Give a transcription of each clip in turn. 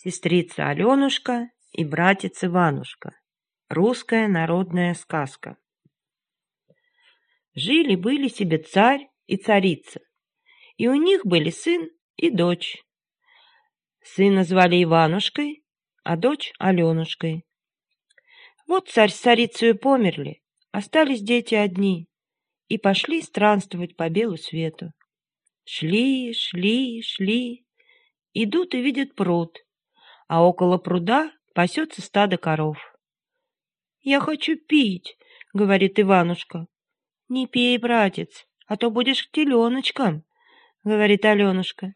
Сестрица Аленушка и братец Иванушка. Русская народная сказка. Жили-были себе царь и царица, и у них были сын и дочь. Сына звали Иванушкой, а дочь Аленушкой. Вот царь с царицей померли, остались дети одни, и пошли странствовать по белу свету. Шли, шли, шли, идут и видят пруд, а около пруда пасется стадо коров. «Я хочу пить», — говорит Иванушка. «Не пей, братец, а то будешь к теленочкам», — говорит Аленушка.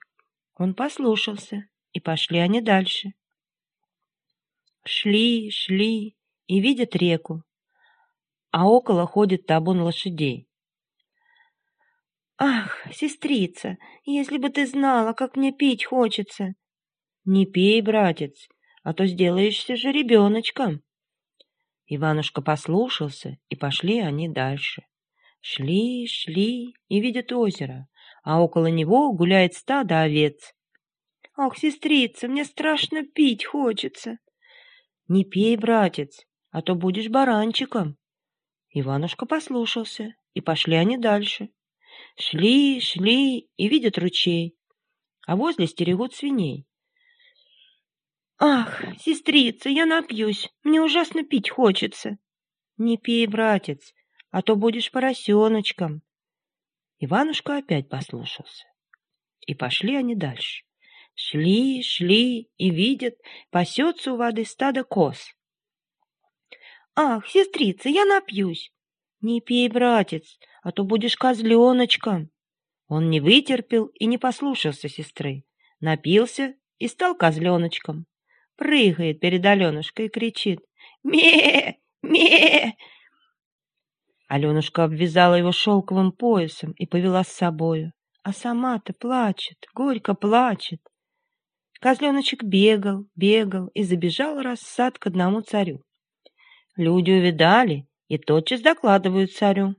Он послушался, и пошли они дальше. Шли, шли и видят реку, а около ходит табун лошадей. «Ах, сестрица, если бы ты знала, как мне пить хочется!» Не пей, братец, а то сделаешься же ребеночком. Иванушка послушался, и пошли они дальше. Шли, шли и видят озеро, а около него гуляет стадо овец. «Ах, сестрица, мне страшно пить хочется!» «Не пей, братец, а то будешь баранчиком!» Иванушка послушался, и пошли они дальше. Шли, шли и видят ручей, а возле стерегут свиней. «Ах, сестрица, я напьюсь, мне ужасно пить хочется». «Не пей, братец, а то будешь поросеночком». Иванушка опять послушался. И пошли они дальше. Шли, шли и видят, пасется у воды стадо коз. «Ах, сестрица, я напьюсь!» «Не пей, братец, а то будешь козленочком!» Он не вытерпел и не послушался сестры, напился и стал козленочком прыгает перед Аленушкой и кричит «Ме! Ме!». Аленушка обвязала его шелковым поясом и повела с собою, а сама-то плачет, горько плачет. Козленочек бегал, бегал и забежал раз в сад к одному царю. Люди увидали и тотчас докладывают царю.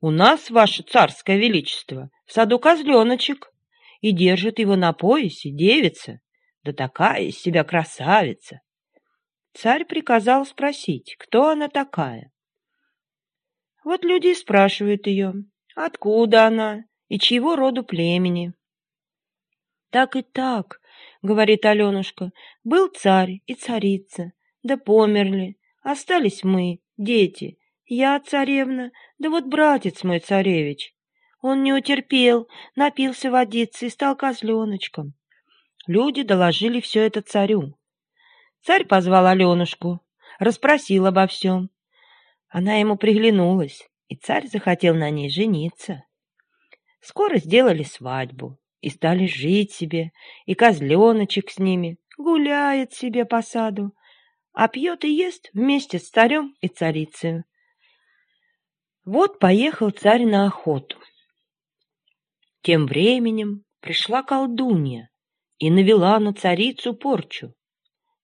«У нас, ваше царское величество, в саду козленочек, и держит его на поясе девица, да такая из себя красавица. Царь приказал спросить, кто она такая. Вот люди и спрашивают ее, откуда она и чьего роду племени. Так и так, говорит Аленушка, был царь и царица, да померли, остались мы, дети, я царевна, да вот братец мой царевич. Он не утерпел, напился водицы и стал козленочком. Люди доложили все это царю. Царь позвал Аленушку, расспросил обо всем. Она ему приглянулась, и царь захотел на ней жениться. Скоро сделали свадьбу и стали жить себе, и козленочек с ними гуляет себе по саду, а пьет и ест вместе с царем и царицей. Вот поехал царь на охоту. Тем временем пришла колдунья и навела на царицу порчу.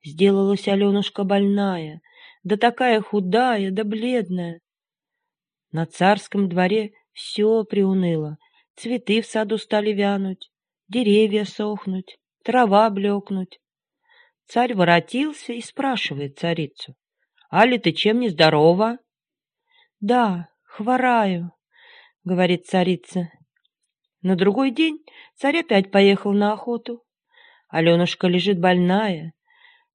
Сделалась Аленушка больная, да такая худая, да бледная. На царском дворе все приуныло, цветы в саду стали вянуть, деревья сохнуть, трава блекнуть. Царь воротился и спрашивает царицу, «Али ты чем не здорова?» «Да, хвораю», — говорит царица. На другой день царь опять поехал на охоту. Аленушка лежит больная.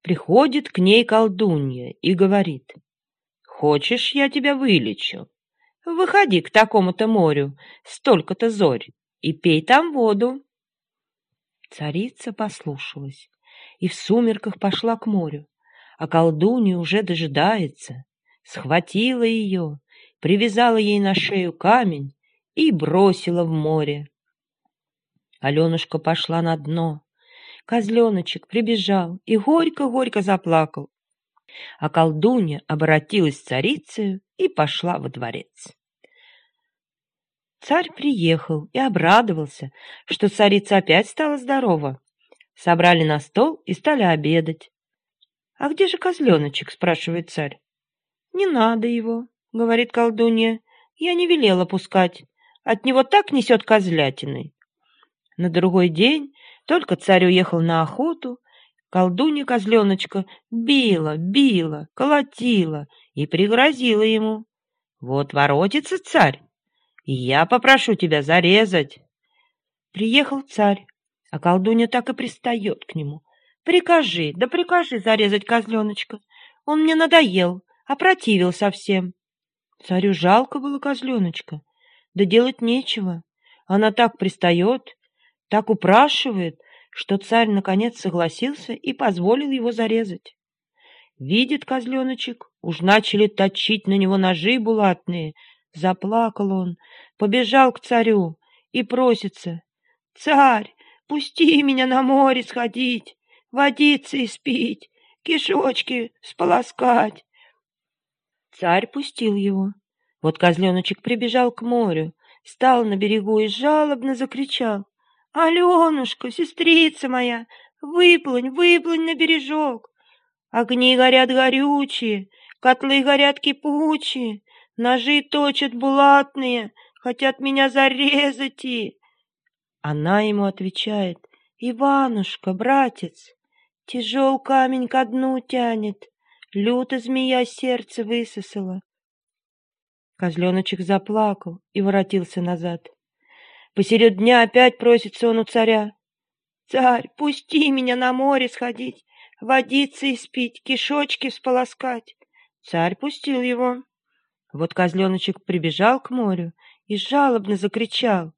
Приходит к ней колдунья и говорит, «Хочешь, я тебя вылечу? Выходи к такому-то морю, столько-то зорь, и пей там воду». Царица послушалась и в сумерках пошла к морю, а колдунья уже дожидается, схватила ее, привязала ей на шею камень и бросила в море. Аленушка пошла на дно, Козленочек прибежал и горько-горько заплакал. А колдунья обратилась царицею и пошла во дворец. Царь приехал и обрадовался, что царица опять стала здорова. Собрали на стол и стали обедать. «А где же козленочек?» — спрашивает царь. «Не надо его», — говорит колдунья. «Я не велела пускать. От него так несет козлятиной». На другой день только царь уехал на охоту, колдунья козленочка била, била, колотила и пригрозила ему. «Вот воротится царь, я попрошу тебя зарезать». Приехал царь, а колдунья так и пристает к нему. Прикажи, да прикажи зарезать козленочка. Он мне надоел, опротивил совсем. Царю жалко было козленочка, да делать нечего. Она так пристает, так упрашивает, что царь наконец согласился и позволил его зарезать. Видит козленочек, уж начали точить на него ножи булатные. Заплакал он, побежал к царю и просится. «Царь, пусти меня на море сходить, водиться испить, кишочки сполоскать. Царь пустил его. Вот козленочек прибежал к морю, стал на берегу и жалобно закричал. «Аленушка, сестрица моя, выплынь, выплынь на бережок! Огни горят горючие, котлы горят кипучие, ножи точат булатные, хотят меня зарезать и...» Она ему отвечает. «Иванушка, братец, Тяжел камень ко дну тянет, люто змея сердце высосала. Козленочек заплакал и воротился назад. Посеред дня опять просится он у царя. «Царь, пусти меня на море сходить, водиться испить, кишочки сполоскать». Царь пустил его. Вот козленочек прибежал к морю и жалобно закричал.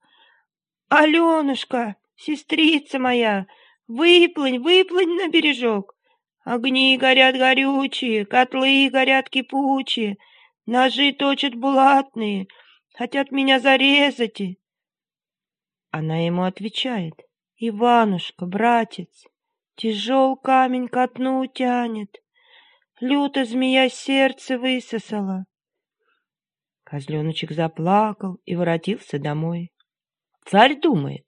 «Аленушка, сестрица моя, Выплынь, выплынь на бережок. Огни горят горючие, котлы горят кипучие, ножи точат булатные, хотят меня зарезать. Она ему отвечает. Иванушка, братец, тяжел камень ко дну тянет, люто змея сердце высосала. Козленочек заплакал и воротился домой. Царь думает,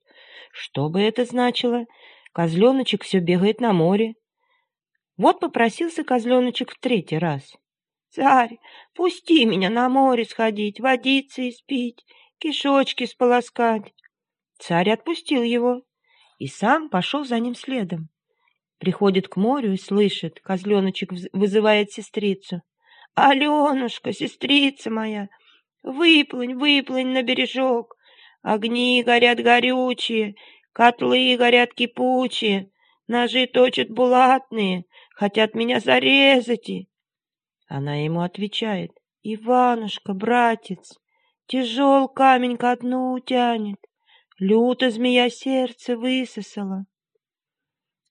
что бы это значило, Козленочек все бегает на море. Вот попросился козленочек в третий раз. «Царь, пусти меня на море сходить, водиться испить, кишочки сполоскать». Царь отпустил его и сам пошел за ним следом. Приходит к морю и слышит, козленочек вызывает сестрицу. «Аленушка, сестрица моя, выплынь, выплынь на бережок, огни горят горючие, Котлы горят кипучие, ножи точат булатные, хотят меня зарезать. Она ему отвечает, Иванушка, братец, тяжел камень ко дну тянет, люто змея сердце высосала.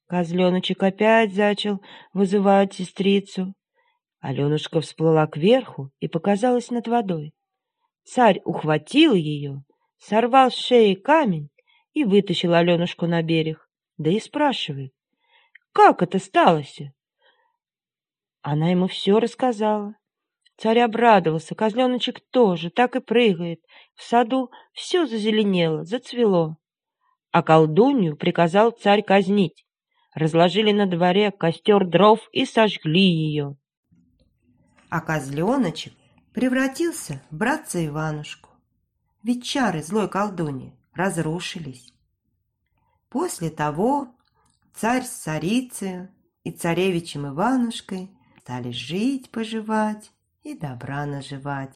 Козленочек опять зачал вызывать сестрицу. Аленушка всплыла кверху и показалась над водой. Царь ухватил ее, сорвал с шеи камень и вытащил Аленушку на берег. Да и спрашивает, как это сталося? Она ему все рассказала. Царь обрадовался, козленочек тоже, так и прыгает. В саду все зазеленело, зацвело. А колдунью приказал царь казнить. Разложили на дворе костер дров и сожгли ее. А козленочек превратился в братца Иванушку. Ведь чары злой колдуньи разрушились. После того царь с царицей и царевичем Иванушкой стали жить-поживать и добра наживать.